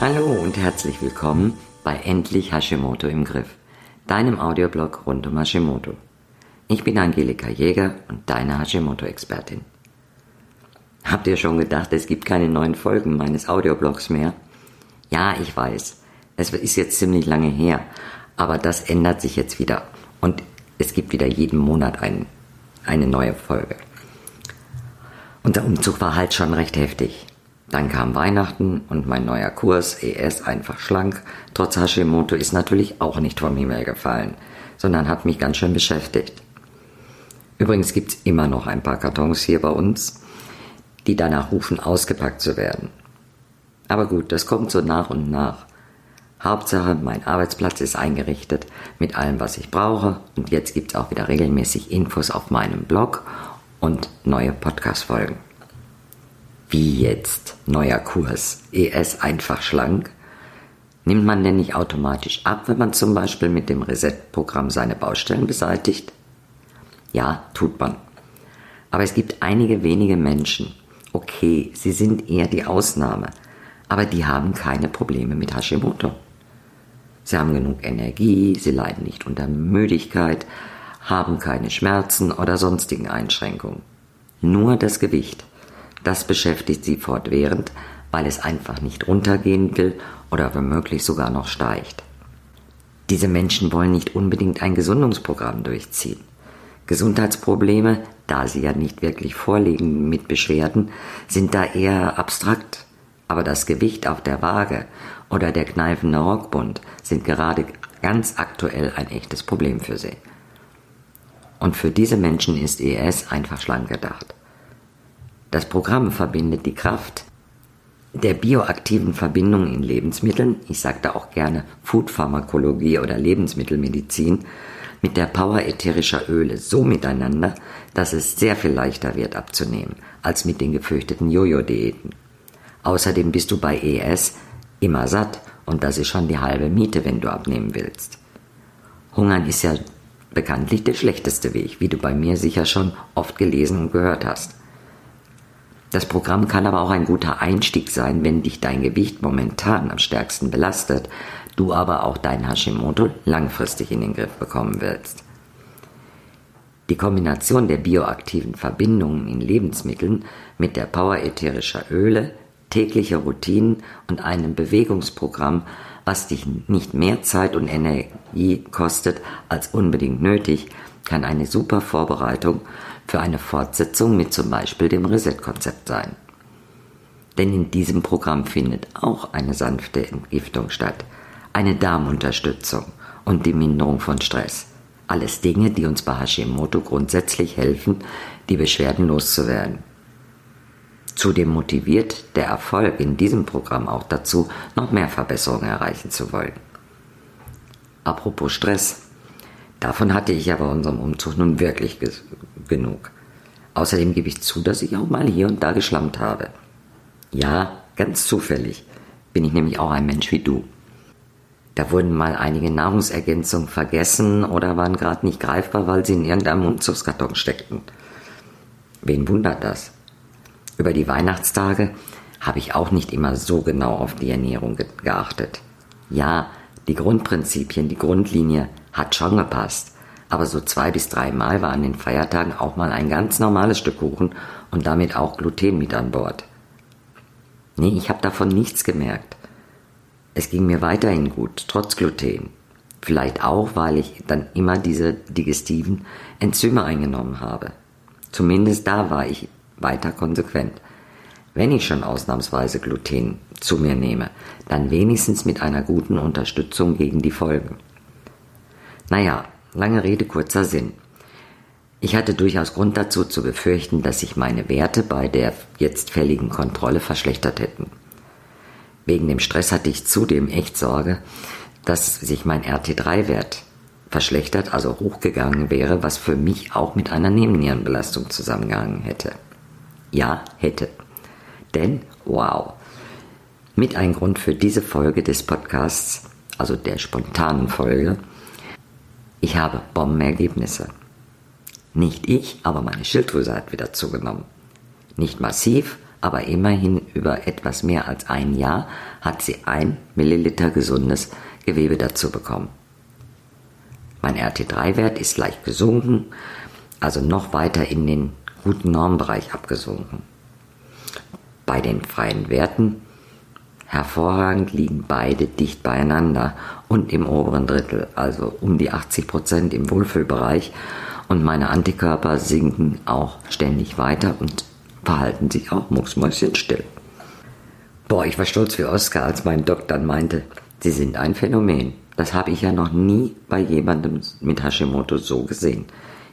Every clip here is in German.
Hallo und herzlich willkommen bei Endlich Hashimoto im Griff, deinem Audioblog rund um Hashimoto. Ich bin Angelika Jäger und deine Hashimoto-Expertin. Habt ihr schon gedacht, es gibt keine neuen Folgen meines Audioblogs mehr? Ja, ich weiß. Es ist jetzt ziemlich lange her, aber das ändert sich jetzt wieder und es gibt wieder jeden Monat ein, eine neue Folge. Unser Umzug war halt schon recht heftig. Dann kam Weihnachten und mein neuer Kurs ES einfach schlank, trotz Hashimoto, ist natürlich auch nicht vom Himmel gefallen, sondern hat mich ganz schön beschäftigt. Übrigens gibt's immer noch ein paar Kartons hier bei uns, die danach rufen, ausgepackt zu werden. Aber gut, das kommt so nach und nach. Hauptsache, mein Arbeitsplatz ist eingerichtet mit allem, was ich brauche. Und jetzt gibt's auch wieder regelmäßig Infos auf meinem Blog und neue Podcast-Folgen. Wie jetzt? Neuer Kurs. ES einfach schlank? Nimmt man denn nicht automatisch ab, wenn man zum Beispiel mit dem Reset-Programm seine Baustellen beseitigt? Ja, tut man. Aber es gibt einige wenige Menschen. Okay, sie sind eher die Ausnahme. Aber die haben keine Probleme mit Hashimoto. Sie haben genug Energie, sie leiden nicht unter Müdigkeit, haben keine Schmerzen oder sonstigen Einschränkungen. Nur das Gewicht. Das beschäftigt sie fortwährend, weil es einfach nicht runtergehen will oder womöglich sogar noch steigt. Diese Menschen wollen nicht unbedingt ein Gesundungsprogramm durchziehen. Gesundheitsprobleme, da sie ja nicht wirklich vorliegen mit Beschwerden, sind da eher abstrakt. Aber das Gewicht auf der Waage oder der kneifende Rockbund sind gerade ganz aktuell ein echtes Problem für sie. Und für diese Menschen ist ES einfach schlank gedacht. Das Programm verbindet die Kraft der bioaktiven Verbindungen in Lebensmitteln, ich sagte auch gerne Foodpharmakologie oder Lebensmittelmedizin, mit der Power ätherischer Öle so miteinander, dass es sehr viel leichter wird abzunehmen als mit den gefürchteten Jojo-Diäten. Außerdem bist du bei ES immer satt und das ist schon die halbe Miete, wenn du abnehmen willst. Hungern ist ja bekanntlich der schlechteste Weg, wie du bei mir sicher schon oft gelesen und gehört hast. Das Programm kann aber auch ein guter Einstieg sein, wenn dich dein Gewicht momentan am stärksten belastet, du aber auch dein Hashimoto langfristig in den Griff bekommen willst. Die Kombination der bioaktiven Verbindungen in Lebensmitteln mit der Power ätherischer Öle, tägliche Routinen und einem Bewegungsprogramm, was dich nicht mehr Zeit und Energie kostet als unbedingt nötig, kann eine super Vorbereitung für eine Fortsetzung mit zum Beispiel dem Reset-Konzept sein. Denn in diesem Programm findet auch eine sanfte Entgiftung statt, eine Darmunterstützung und die Minderung von Stress. Alles Dinge, die uns bei Hashimoto grundsätzlich helfen, die Beschwerden loszuwerden. Zudem motiviert der Erfolg in diesem Programm auch dazu, noch mehr Verbesserungen erreichen zu wollen. Apropos Stress. Davon hatte ich ja bei unserem Umzug nun wirklich genug. Außerdem gebe ich zu, dass ich auch mal hier und da geschlammt habe. Ja, ganz zufällig bin ich nämlich auch ein Mensch wie du. Da wurden mal einige Nahrungsergänzungen vergessen oder waren gerade nicht greifbar, weil sie in irgendeinem Umzugskarton steckten. Wen wundert das? Über die Weihnachtstage habe ich auch nicht immer so genau auf die Ernährung geachtet. Ja, die Grundprinzipien, die Grundlinie hat schon gepasst. Aber so zwei bis dreimal war an den Feiertagen auch mal ein ganz normales Stück Kuchen und damit auch Gluten mit an Bord. Nee, ich habe davon nichts gemerkt. Es ging mir weiterhin gut, trotz Gluten. Vielleicht auch, weil ich dann immer diese digestiven Enzyme eingenommen habe. Zumindest da war ich weiter konsequent. Wenn ich schon ausnahmsweise Gluten zu mir nehme, dann wenigstens mit einer guten Unterstützung gegen die Folgen. Naja, lange Rede, kurzer Sinn. Ich hatte durchaus Grund dazu zu befürchten, dass sich meine Werte bei der jetzt fälligen Kontrolle verschlechtert hätten. Wegen dem Stress hatte ich zudem echt Sorge, dass sich mein RT3-Wert verschlechtert, also hochgegangen wäre, was für mich auch mit einer Nebennierenbelastung zusammengehangen hätte. Ja, hätte. Denn, wow, mit ein Grund für diese Folge des Podcasts, also der spontanen Folge, ich habe Bombenergebnisse. Nicht ich, aber meine Schilddrüse hat wieder zugenommen. Nicht massiv, aber immerhin über etwas mehr als ein Jahr hat sie ein Milliliter gesundes Gewebe dazu bekommen. Mein RT3-Wert ist leicht gesunken, also noch weiter in den guten Normbereich abgesunken. Bei den freien Werten hervorragend liegen beide dicht beieinander und im oberen Drittel, also um die 80 Prozent im Wohlfühlbereich. Und meine Antikörper sinken auch ständig weiter und verhalten sich auch mucksmäuschenstill. Boah, ich war stolz wie Oskar, als mein dann meinte, sie sind ein Phänomen. Das habe ich ja noch nie bei jemandem mit Hashimoto so gesehen.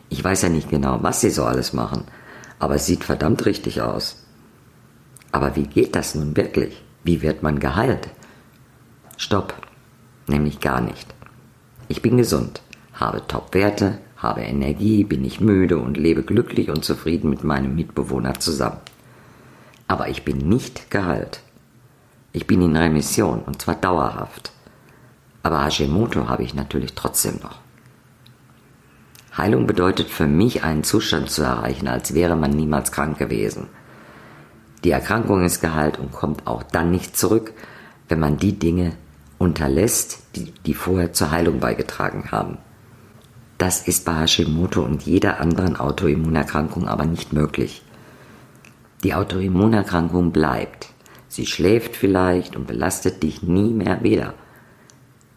Ich weiß ja nicht genau, was sie so alles machen, aber es sieht verdammt richtig aus. Aber wie geht das nun wirklich? Wie wird man geheilt? Stopp, nämlich gar nicht. Ich bin gesund, habe Top-Werte, habe Energie, bin nicht müde und lebe glücklich und zufrieden mit meinem Mitbewohner zusammen. Aber ich bin nicht geheilt. Ich bin in Remission und zwar dauerhaft. Aber Hashimoto habe ich natürlich trotzdem noch. Heilung bedeutet für mich einen Zustand zu erreichen, als wäre man niemals krank gewesen. Die Erkrankung ist geheilt und kommt auch dann nicht zurück, wenn man die Dinge unterlässt, die, die vorher zur Heilung beigetragen haben. Das ist bei Hashimoto und jeder anderen Autoimmunerkrankung aber nicht möglich. Die Autoimmunerkrankung bleibt. Sie schläft vielleicht und belastet dich nie mehr wieder.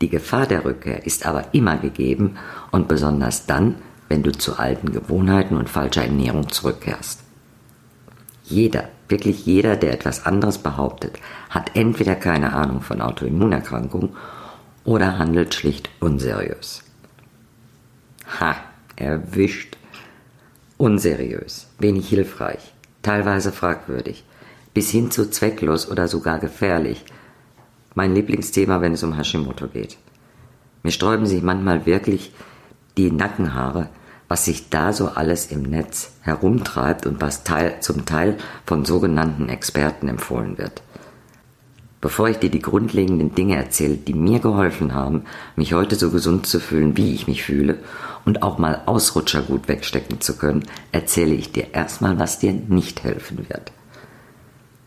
Die Gefahr der Rückkehr ist aber immer gegeben und besonders dann, wenn du zu alten Gewohnheiten und falscher Ernährung zurückkehrst. Jeder, wirklich jeder, der etwas anderes behauptet, hat entweder keine Ahnung von Autoimmunerkrankungen oder handelt schlicht unseriös. Ha, erwischt. Unseriös, wenig hilfreich, teilweise fragwürdig, bis hin zu zwecklos oder sogar gefährlich. Mein Lieblingsthema, wenn es um Hashimoto geht. Mir sträuben sich manchmal wirklich die Nackenhaare, was sich da so alles im Netz herumtreibt und was teil, zum Teil von sogenannten Experten empfohlen wird. Bevor ich dir die grundlegenden Dinge erzähle, die mir geholfen haben, mich heute so gesund zu fühlen, wie ich mich fühle und auch mal Ausrutscher gut wegstecken zu können, erzähle ich dir erstmal, was dir nicht helfen wird.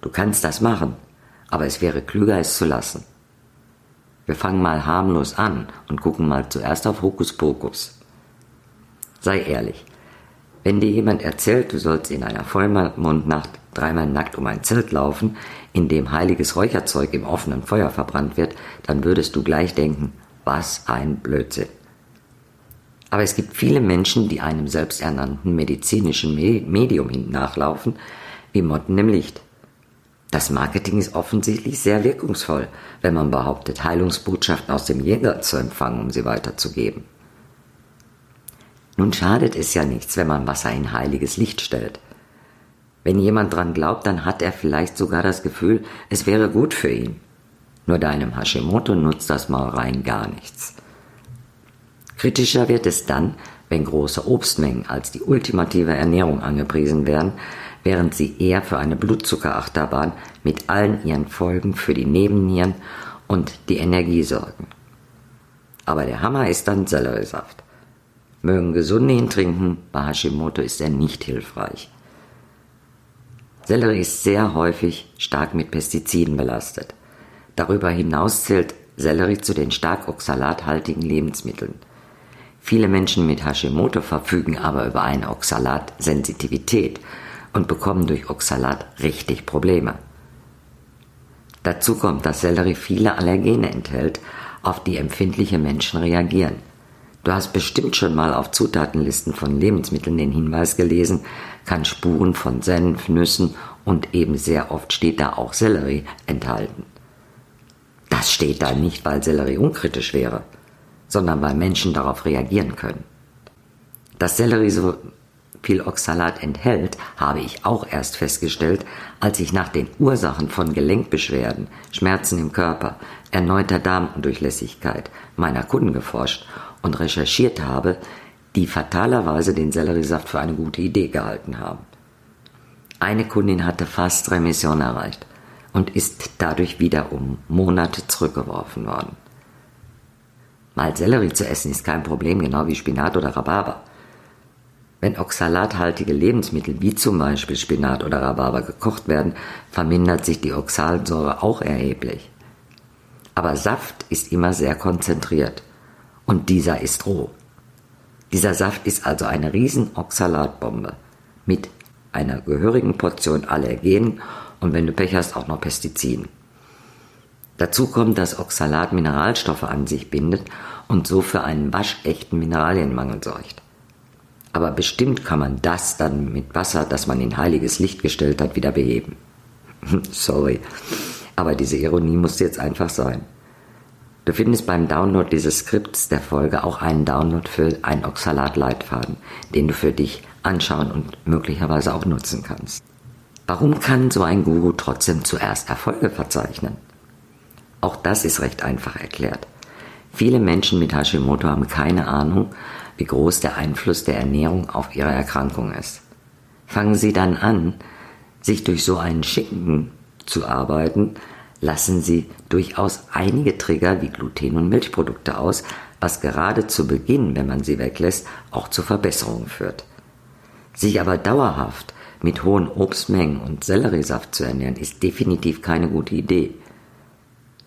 Du kannst das machen, aber es wäre klüger, es zu lassen. Wir fangen mal harmlos an und gucken mal zuerst auf Hokuspokus. Sei ehrlich, wenn dir jemand erzählt, du sollst in einer Vollmondnacht dreimal nackt um ein Zelt laufen, in dem heiliges Räucherzeug im offenen Feuer verbrannt wird, dann würdest du gleich denken, was ein Blödsinn. Aber es gibt viele Menschen, die einem selbsternannten medizinischen Medium nachlaufen, wie Motten im Licht. Das Marketing ist offensichtlich sehr wirkungsvoll, wenn man behauptet, Heilungsbotschaften aus dem Jäger zu empfangen, um sie weiterzugeben. Nun schadet es ja nichts, wenn man Wasser in heiliges Licht stellt. Wenn jemand dran glaubt, dann hat er vielleicht sogar das Gefühl, es wäre gut für ihn. Nur deinem Hashimoto nutzt das mal rein gar nichts. Kritischer wird es dann, wenn große Obstmengen als die ultimative Ernährung angepriesen werden, während sie eher für eine Blutzuckerachterbahn mit allen ihren Folgen für die Nebennieren und die Energie sorgen. Aber der Hammer ist dann Selleriesaft mögen Gesunde ihn trinken, bei Hashimoto ist er nicht hilfreich. Sellerie ist sehr häufig stark mit Pestiziden belastet. Darüber hinaus zählt Sellerie zu den stark oxalathaltigen Lebensmitteln. Viele Menschen mit Hashimoto verfügen aber über eine Oxalat-Sensitivität und bekommen durch Oxalat richtig Probleme. Dazu kommt, dass Sellerie viele Allergene enthält, auf die empfindliche Menschen reagieren. Du hast bestimmt schon mal auf Zutatenlisten von Lebensmitteln den Hinweis gelesen, kann Spuren von Senf, Nüssen und eben sehr oft steht da auch Sellerie enthalten. Das steht da nicht, weil Sellerie unkritisch wäre, sondern weil Menschen darauf reagieren können. Dass Sellerie so viel Oxalat enthält, habe ich auch erst festgestellt, als ich nach den Ursachen von Gelenkbeschwerden, Schmerzen im Körper, erneuter Darmdurchlässigkeit meiner Kunden geforscht und recherchiert habe, die fatalerweise den Selleriesaft für eine gute Idee gehalten haben. Eine Kundin hatte fast Remission erreicht und ist dadurch wieder um Monate zurückgeworfen worden. Mal Sellerie zu essen ist kein Problem, genau wie Spinat oder Rhabarber. Wenn oxalathaltige Lebensmittel wie zum Beispiel Spinat oder Rhabarber gekocht werden, vermindert sich die Oxalsäure auch erheblich. Aber Saft ist immer sehr konzentriert und dieser ist roh. Dieser Saft ist also eine riesen Oxalatbombe mit einer gehörigen Portion Allergenen und wenn du Pech hast auch noch Pestiziden. Dazu kommt, dass Oxalat Mineralstoffe an sich bindet und so für einen waschechten Mineralienmangel sorgt. Aber bestimmt kann man das dann mit Wasser, das man in heiliges Licht gestellt hat, wieder beheben. Sorry, aber diese Ironie muss jetzt einfach sein. Du findest beim Download dieses Skripts der Folge auch einen Download für einen Oxalat-Leitfaden, den du für dich anschauen und möglicherweise auch nutzen kannst. Warum kann so ein Guru trotzdem zuerst Erfolge verzeichnen? Auch das ist recht einfach erklärt. Viele Menschen mit Hashimoto haben keine Ahnung, wie groß der Einfluss der Ernährung auf ihre Erkrankung ist. Fangen sie dann an, sich durch so einen Schinken zu arbeiten, lassen sie durchaus einige Trigger wie Gluten und Milchprodukte aus, was gerade zu Beginn, wenn man sie weglässt, auch zu Verbesserungen führt. Sich aber dauerhaft mit hohen Obstmengen und Selleriesaft zu ernähren, ist definitiv keine gute Idee.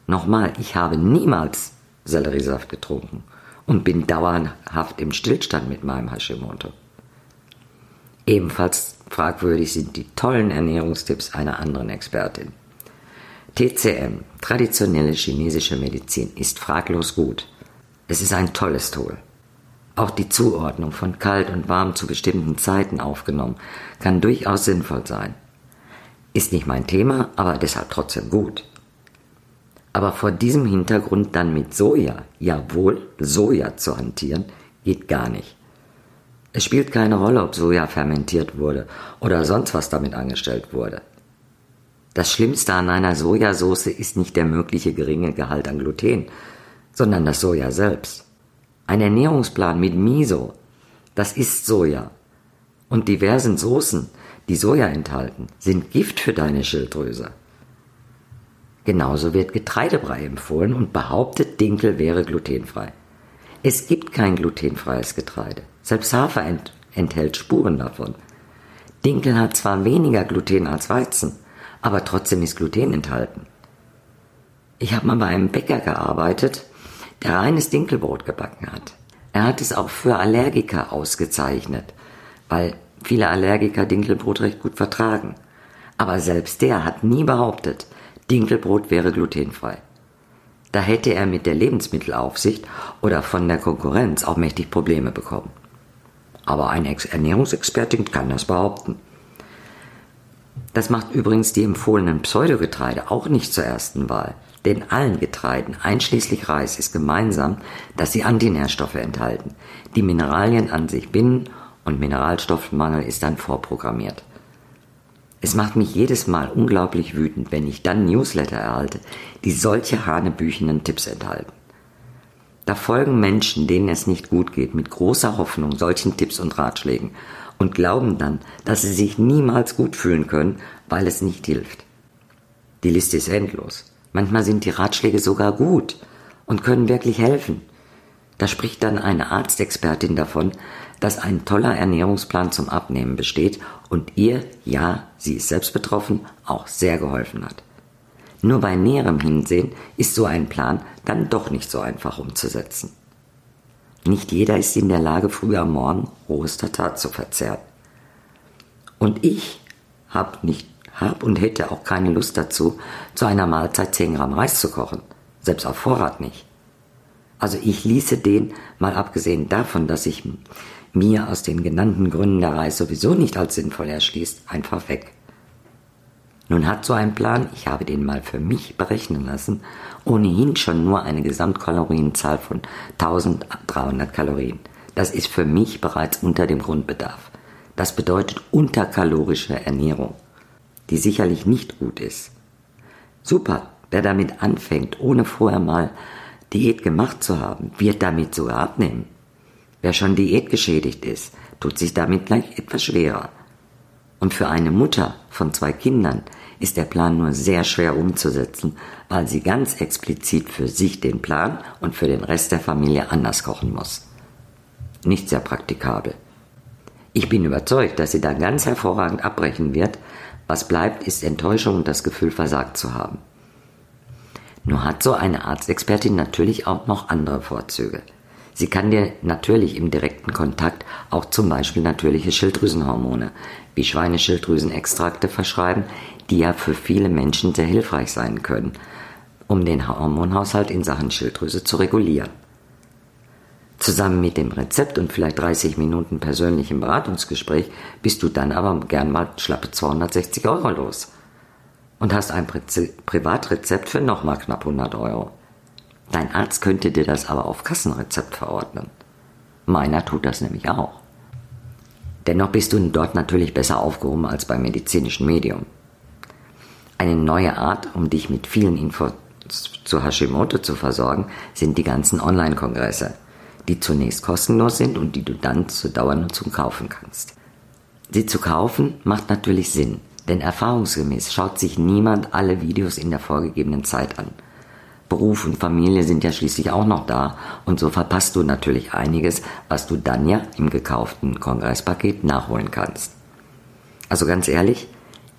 Nochmal, ich habe niemals Selleriesaft getrunken und bin dauerhaft im Stillstand mit meinem Hashimoto. Ebenfalls fragwürdig sind die tollen Ernährungstipps einer anderen Expertin. TCM, traditionelle chinesische Medizin, ist fraglos gut. Es ist ein tolles Tool. Auch die Zuordnung von kalt und warm zu bestimmten Zeiten aufgenommen kann durchaus sinnvoll sein. Ist nicht mein Thema, aber deshalb trotzdem gut. Aber vor diesem Hintergrund dann mit Soja, jawohl, Soja zu hantieren, geht gar nicht. Es spielt keine Rolle, ob Soja fermentiert wurde oder sonst was damit angestellt wurde. Das Schlimmste an einer Sojasauce ist nicht der mögliche geringe Gehalt an Gluten, sondern das Soja selbst. Ein Ernährungsplan mit Miso, das ist Soja. Und diversen Soßen, die Soja enthalten, sind Gift für deine Schilddrüse. Genauso wird Getreidebrei empfohlen und behauptet, Dinkel wäre glutenfrei. Es gibt kein glutenfreies Getreide. Selbst Hafer ent enthält Spuren davon. Dinkel hat zwar weniger Gluten als Weizen, aber trotzdem ist Gluten enthalten. Ich habe mal bei einem Bäcker gearbeitet, der reines Dinkelbrot gebacken hat. Er hat es auch für Allergiker ausgezeichnet, weil viele Allergiker Dinkelbrot recht gut vertragen. Aber selbst der hat nie behauptet, Dinkelbrot wäre glutenfrei. Da hätte er mit der Lebensmittelaufsicht oder von der Konkurrenz auch mächtig Probleme bekommen. Aber eine Ernährungsexpertin kann das behaupten. Das macht übrigens die empfohlenen Pseudogetreide auch nicht zur ersten Wahl. Denn allen Getreiden, einschließlich Reis, ist gemeinsam, dass sie Antinährstoffe enthalten, die Mineralien an sich binden und Mineralstoffmangel ist dann vorprogrammiert. Es macht mich jedes Mal unglaublich wütend, wenn ich dann Newsletter erhalte, die solche hanebüchenden Tipps enthalten. Da folgen Menschen, denen es nicht gut geht, mit großer Hoffnung solchen Tipps und Ratschlägen und glauben dann, dass sie sich niemals gut fühlen können, weil es nicht hilft. Die Liste ist endlos. Manchmal sind die Ratschläge sogar gut und können wirklich helfen. Da spricht dann eine Arztexpertin davon, dass ein toller Ernährungsplan zum Abnehmen besteht und ihr, ja, sie ist selbst betroffen, auch sehr geholfen hat. Nur bei näherem Hinsehen ist so ein Plan dann doch nicht so einfach umzusetzen. Nicht jeder ist in der Lage, früh am Morgen rohes Tatar zu verzehren. Und ich habe nicht, hab und hätte auch keine Lust dazu, zu einer Mahlzeit 10 Gramm Reis zu kochen. Selbst auf Vorrat nicht. Also ich ließe den, mal abgesehen davon, dass ich mir aus den genannten Gründen der Reis sowieso nicht als sinnvoll erschließt, einfach weg. Nun hat so ein Plan, ich habe den mal für mich berechnen lassen, ohnehin schon nur eine Gesamtkalorienzahl von 1300 Kalorien. Das ist für mich bereits unter dem Grundbedarf. Das bedeutet unterkalorische Ernährung, die sicherlich nicht gut ist. Super, wer damit anfängt, ohne vorher mal Diät gemacht zu haben, wird damit sogar abnehmen. Wer schon diätgeschädigt ist, tut sich damit gleich etwas schwerer. Und für eine Mutter von zwei Kindern ist der Plan nur sehr schwer umzusetzen, weil sie ganz explizit für sich den Plan und für den Rest der Familie anders kochen muss. Nicht sehr praktikabel. Ich bin überzeugt, dass sie dann ganz hervorragend abbrechen wird. Was bleibt, ist Enttäuschung und das Gefühl, versagt zu haben. Nur hat so eine Arztexpertin natürlich auch noch andere Vorzüge. Sie kann dir natürlich im direkten Kontakt auch zum Beispiel natürliche Schilddrüsenhormone wie Schweineschilddrüsenextrakte verschreiben, die ja für viele Menschen sehr hilfreich sein können, um den Hormonhaushalt in Sachen Schilddrüse zu regulieren. Zusammen mit dem Rezept und vielleicht 30 Minuten persönlichem Beratungsgespräch bist du dann aber gern mal schlappe 260 Euro los und hast ein Privatrezept für nochmal knapp 100 Euro. Dein Arzt könnte dir das aber auf Kassenrezept verordnen. Meiner tut das nämlich auch. Dennoch bist du dort natürlich besser aufgehoben als beim medizinischen Medium. Eine neue Art, um dich mit vielen Infos zu Hashimoto zu versorgen, sind die ganzen Online-Kongresse, die zunächst kostenlos sind und die du dann zur Dauernutzung kaufen kannst. Sie zu kaufen macht natürlich Sinn, denn erfahrungsgemäß schaut sich niemand alle Videos in der vorgegebenen Zeit an – Beruf und Familie sind ja schließlich auch noch da und so verpasst du natürlich einiges, was du dann ja im gekauften Kongresspaket nachholen kannst. Also ganz ehrlich,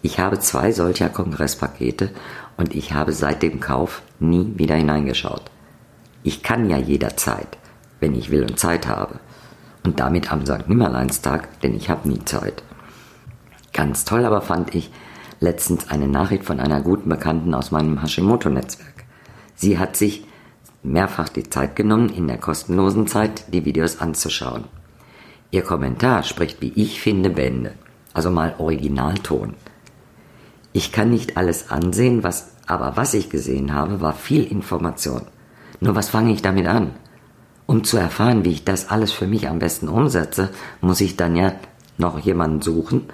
ich habe zwei solcher Kongresspakete und ich habe seit dem Kauf nie wieder hineingeschaut. Ich kann ja jederzeit, wenn ich will und Zeit habe. Und damit am St. Nimmerleinstag, denn ich habe nie Zeit. Ganz toll aber fand ich letztens eine Nachricht von einer guten Bekannten aus meinem Hashimoto-Netzwerk. Sie hat sich mehrfach die Zeit genommen, in der kostenlosen Zeit die Videos anzuschauen. Ihr Kommentar spricht, wie ich finde, Bände. Also mal Originalton. Ich kann nicht alles ansehen, was, aber was ich gesehen habe, war viel Information. Nur was fange ich damit an? Um zu erfahren, wie ich das alles für mich am besten umsetze, muss ich dann ja noch jemanden suchen,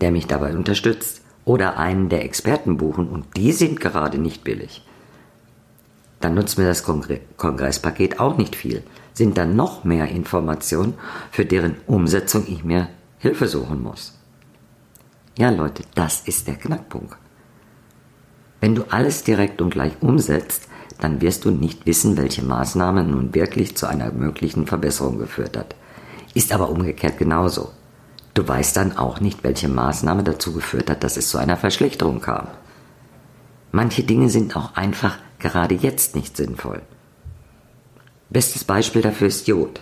der mich dabei unterstützt. Oder einen der Experten buchen und die sind gerade nicht billig dann nutzt mir das Kongresspaket auch nicht viel. Sind dann noch mehr Informationen, für deren Umsetzung ich mir Hilfe suchen muss. Ja, Leute, das ist der Knackpunkt. Wenn du alles direkt und gleich umsetzt, dann wirst du nicht wissen, welche Maßnahme nun wirklich zu einer möglichen Verbesserung geführt hat. Ist aber umgekehrt genauso. Du weißt dann auch nicht, welche Maßnahme dazu geführt hat, dass es zu einer Verschlechterung kam. Manche Dinge sind auch einfach gerade jetzt nicht sinnvoll. Bestes Beispiel dafür ist Jod.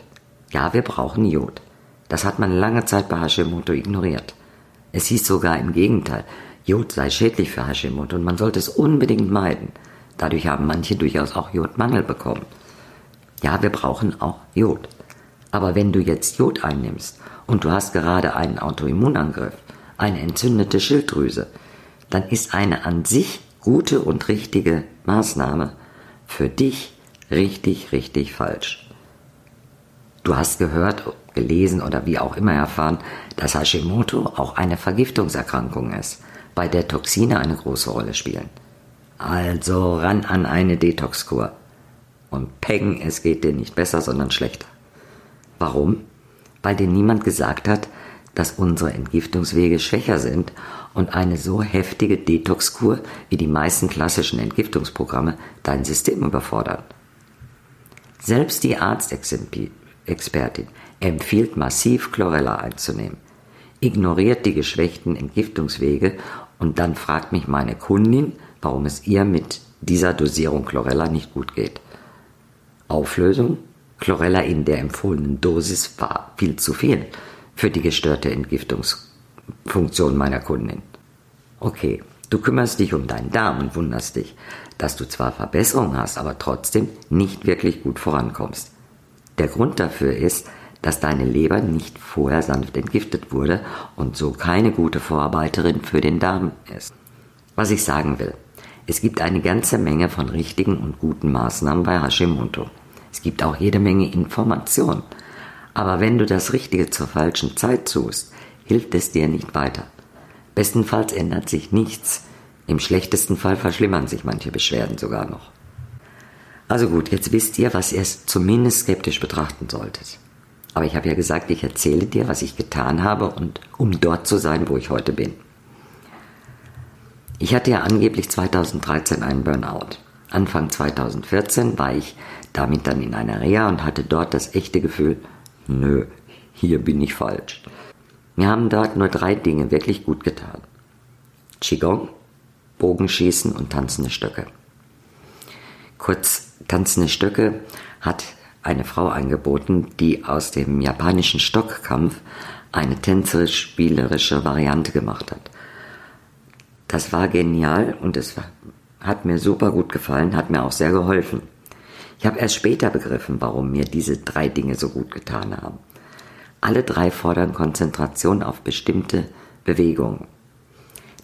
Ja, wir brauchen Jod. Das hat man lange Zeit bei Hashimoto ignoriert. Es hieß sogar im Gegenteil, Jod sei schädlich für Hashimoto und man sollte es unbedingt meiden. Dadurch haben manche durchaus auch Jodmangel bekommen. Ja, wir brauchen auch Jod. Aber wenn du jetzt Jod einnimmst und du hast gerade einen Autoimmunangriff, eine entzündete Schilddrüse, dann ist eine an sich gute und richtige Maßnahme für dich richtig, richtig falsch. Du hast gehört, gelesen oder wie auch immer erfahren, dass Hashimoto auch eine Vergiftungserkrankung ist, bei der Toxine eine große Rolle spielen. Also ran an eine Detoxkur. Und peng, es geht dir nicht besser, sondern schlechter. Warum? Weil dir niemand gesagt hat, dass unsere Entgiftungswege schwächer sind und eine so heftige Detoxkur wie die meisten klassischen Entgiftungsprogramme dein System überfordern. Selbst die Arztexpertin empfiehlt massiv Chlorella einzunehmen, ignoriert die geschwächten Entgiftungswege und dann fragt mich meine Kundin, warum es ihr mit dieser Dosierung Chlorella nicht gut geht. Auflösung? Chlorella in der empfohlenen Dosis war viel zu viel für die gestörte Entgiftungsfunktion meiner Kundin. Okay, du kümmerst dich um deinen Darm und wunderst dich, dass du zwar Verbesserungen hast, aber trotzdem nicht wirklich gut vorankommst. Der Grund dafür ist, dass deine Leber nicht vorher sanft entgiftet wurde und so keine gute Vorarbeiterin für den Darm ist. Was ich sagen will, es gibt eine ganze Menge von richtigen und guten Maßnahmen bei Hashimoto. Es gibt auch jede Menge Informationen. Aber wenn du das Richtige zur falschen Zeit tust, hilft es dir nicht weiter. Bestenfalls ändert sich nichts. Im schlechtesten Fall verschlimmern sich manche Beschwerden sogar noch. Also gut, jetzt wisst ihr, was ihr zumindest skeptisch betrachten solltet. Aber ich habe ja gesagt, ich erzähle dir, was ich getan habe und um dort zu sein, wo ich heute bin. Ich hatte ja angeblich 2013 einen Burnout. Anfang 2014 war ich damit dann in einer Reha und hatte dort das echte Gefühl, nö, hier bin ich falsch. Mir haben dort nur drei Dinge wirklich gut getan. Qigong, Bogenschießen und tanzende Stöcke. Kurz, tanzende Stöcke hat eine Frau angeboten, die aus dem japanischen Stockkampf eine tänzerisch-spielerische Variante gemacht hat. Das war genial und es hat mir super gut gefallen, hat mir auch sehr geholfen. Ich habe erst später begriffen, warum mir diese drei Dinge so gut getan haben. Alle drei fordern Konzentration auf bestimmte Bewegungen.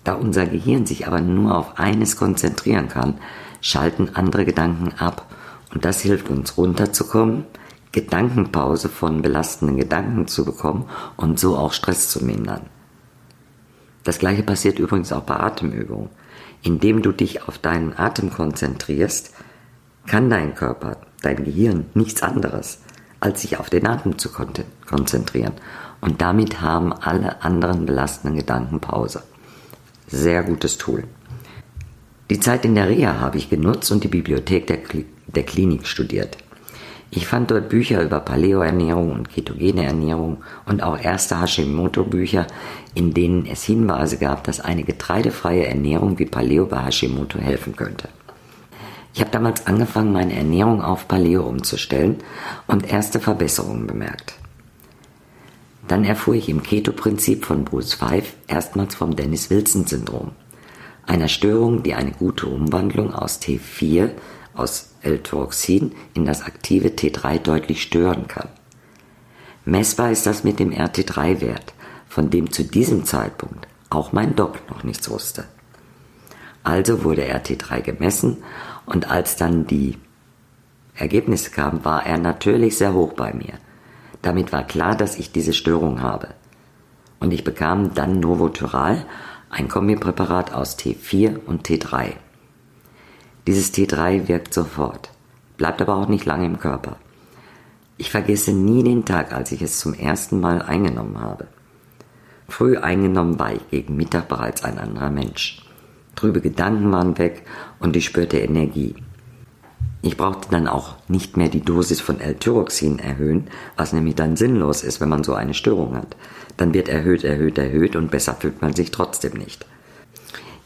Da unser Gehirn sich aber nur auf eines konzentrieren kann, schalten andere Gedanken ab und das hilft uns runterzukommen, Gedankenpause von belastenden Gedanken zu bekommen und so auch Stress zu mindern. Das gleiche passiert übrigens auch bei Atemübungen. Indem du dich auf deinen Atem konzentrierst, kann dein Körper, dein Gehirn nichts anderes, als sich auf den Atem zu konzentrieren. Und damit haben alle anderen belastenden Gedanken Pause. Sehr gutes Tool. Die Zeit in der Reha habe ich genutzt und die Bibliothek der, Kli der Klinik studiert. Ich fand dort Bücher über Paleo-Ernährung und ketogene Ernährung und auch erste Hashimoto-Bücher, in denen es Hinweise gab, dass eine getreidefreie Ernährung wie Paleo bei Hashimoto helfen könnte. Ich habe damals angefangen, meine Ernährung auf Paleo umzustellen und erste Verbesserungen bemerkt. Dann erfuhr ich im Keto-Prinzip von Bruce Five erstmals vom Dennis-Wilson-Syndrom, einer Störung, die eine gute Umwandlung aus T4 aus L-Thyroxin in das aktive T3 deutlich stören kann. Messbar ist das mit dem RT3-Wert, von dem zu diesem Zeitpunkt auch mein Doc noch nichts wusste. Also wurde RT3 gemessen und als dann die Ergebnisse kamen, war er natürlich sehr hoch bei mir. Damit war klar, dass ich diese Störung habe. Und ich bekam dann Novotyral, ein Kombipräparat aus T4 und T3. Dieses T3 wirkt sofort, bleibt aber auch nicht lange im Körper. Ich vergesse nie den Tag, als ich es zum ersten Mal eingenommen habe. Früh eingenommen war ich gegen Mittag bereits ein anderer Mensch. Trübe Gedanken waren weg und ich spürte Energie. Ich brauchte dann auch nicht mehr die Dosis von L-Tyroxin erhöhen, was nämlich dann sinnlos ist, wenn man so eine Störung hat. Dann wird erhöht, erhöht, erhöht und besser fühlt man sich trotzdem nicht.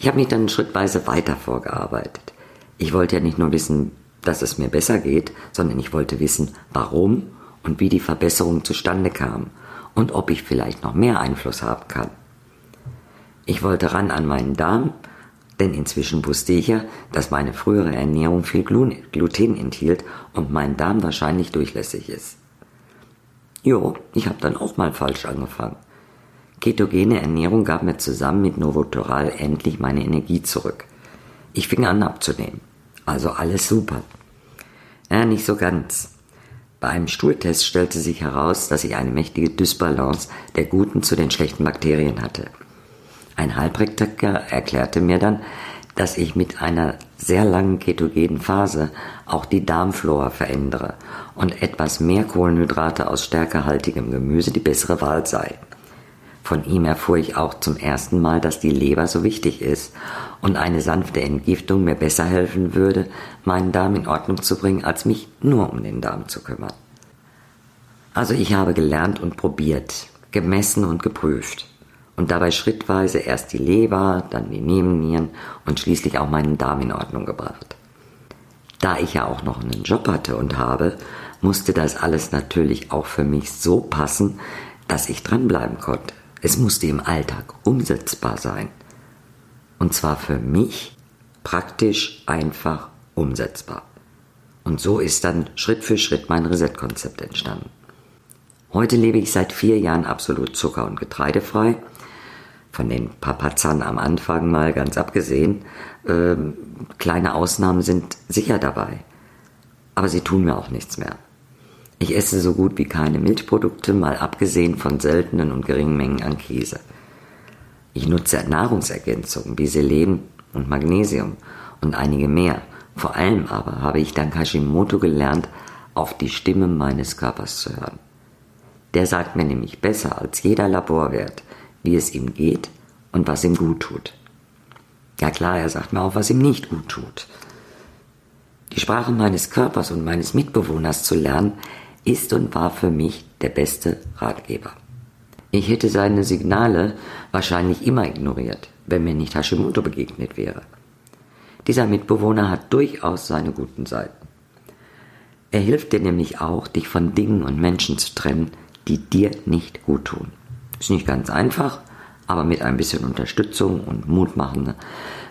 Ich habe mich dann schrittweise weiter vorgearbeitet. Ich wollte ja nicht nur wissen, dass es mir besser geht, sondern ich wollte wissen, warum und wie die Verbesserung zustande kam und ob ich vielleicht noch mehr Einfluss haben kann. Ich wollte ran an meinen Darm, denn inzwischen wusste ich ja, dass meine frühere Ernährung viel Gluten enthielt und mein Darm wahrscheinlich durchlässig ist. Jo, ich habe dann auch mal falsch angefangen. Ketogene Ernährung gab mir zusammen mit Novotoral endlich meine Energie zurück. Ich fing an abzunehmen. Also alles super. Ja, nicht so ganz. Bei einem Stuhltest stellte sich heraus, dass ich eine mächtige Dysbalance der guten zu den schlechten Bakterien hatte. Ein Heilpraktiker erklärte mir dann, dass ich mit einer sehr langen ketogenen Phase auch die Darmflora verändere und etwas mehr Kohlenhydrate aus stärkehaltigem Gemüse die bessere Wahl sei. Von ihm erfuhr ich auch zum ersten Mal, dass die Leber so wichtig ist und eine sanfte Entgiftung mir besser helfen würde, meinen Darm in Ordnung zu bringen, als mich nur um den Darm zu kümmern. Also ich habe gelernt und probiert, gemessen und geprüft und dabei schrittweise erst die Leber, dann die Nebennieren und schließlich auch meinen Darm in Ordnung gebracht. Da ich ja auch noch einen Job hatte und habe, musste das alles natürlich auch für mich so passen, dass ich dranbleiben konnte. Es musste im Alltag umsetzbar sein. Und zwar für mich praktisch einfach umsetzbar. Und so ist dann Schritt für Schritt mein Reset-Konzept entstanden. Heute lebe ich seit vier Jahren absolut zucker- und getreidefrei. Von den Papazan am Anfang mal ganz abgesehen. Ähm, kleine Ausnahmen sind sicher dabei. Aber sie tun mir auch nichts mehr. Ich esse so gut wie keine Milchprodukte, mal abgesehen von seltenen und geringen Mengen an Käse. Ich nutze Nahrungsergänzungen wie Selen und Magnesium und einige mehr. Vor allem aber habe ich dank Hashimoto gelernt, auf die Stimme meines Körpers zu hören. Der sagt mir nämlich besser als jeder Laborwert, wie es ihm geht und was ihm gut tut. Ja klar, er sagt mir auch, was ihm nicht gut tut. Die Sprache meines Körpers und meines Mitbewohners zu lernen, ist und war für mich der beste Ratgeber. Ich hätte seine Signale wahrscheinlich immer ignoriert, wenn mir nicht Hashimoto begegnet wäre. Dieser Mitbewohner hat durchaus seine guten Seiten. Er hilft dir nämlich auch, dich von Dingen und Menschen zu trennen, die dir nicht gut tun. Ist nicht ganz einfach, aber mit ein bisschen Unterstützung und mutmachende,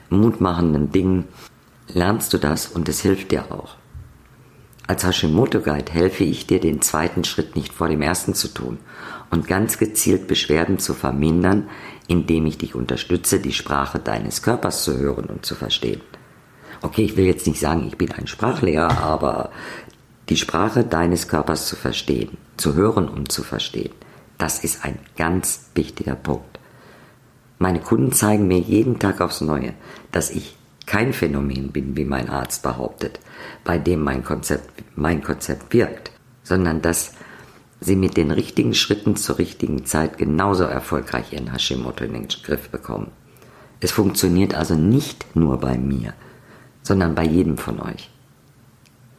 mutmachenden Dingen lernst du das und es hilft dir auch. Als Hashimoto Guide helfe ich dir, den zweiten Schritt nicht vor dem ersten zu tun und ganz gezielt Beschwerden zu vermindern, indem ich dich unterstütze, die Sprache deines Körpers zu hören und zu verstehen. Okay, ich will jetzt nicht sagen, ich bin ein Sprachlehrer, aber die Sprache deines Körpers zu verstehen, zu hören und zu verstehen, das ist ein ganz wichtiger Punkt. Meine Kunden zeigen mir jeden Tag aufs Neue, dass ich kein Phänomen bin, wie mein Arzt behauptet, bei dem mein Konzept, mein Konzept wirkt, sondern dass sie mit den richtigen Schritten zur richtigen Zeit genauso erfolgreich ihren Hashimoto in den Griff bekommen. Es funktioniert also nicht nur bei mir, sondern bei jedem von euch.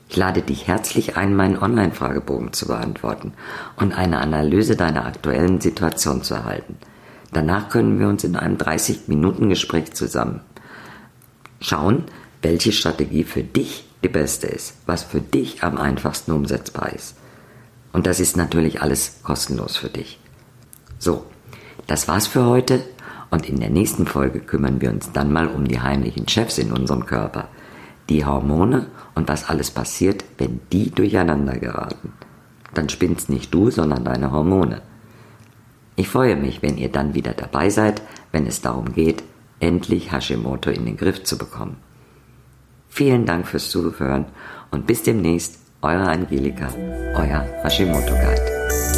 Ich lade dich herzlich ein, meinen Online-Fragebogen zu beantworten und eine Analyse deiner aktuellen Situation zu erhalten. Danach können wir uns in einem 30-Minuten-Gespräch zusammen schauen, welche Strategie für dich die beste ist, was für dich am einfachsten umsetzbar ist. Und das ist natürlich alles kostenlos für dich. So, das war's für heute und in der nächsten Folge kümmern wir uns dann mal um die heimlichen Chefs in unserem Körper die Hormone und was alles passiert, wenn die durcheinander geraten. Dann spinnst nicht du, sondern deine Hormone. Ich freue mich, wenn ihr dann wieder dabei seid, wenn es darum geht, endlich Hashimoto in den Griff zu bekommen. Vielen Dank fürs Zuhören und bis demnächst, eure Angelika, euer Hashimoto Guide.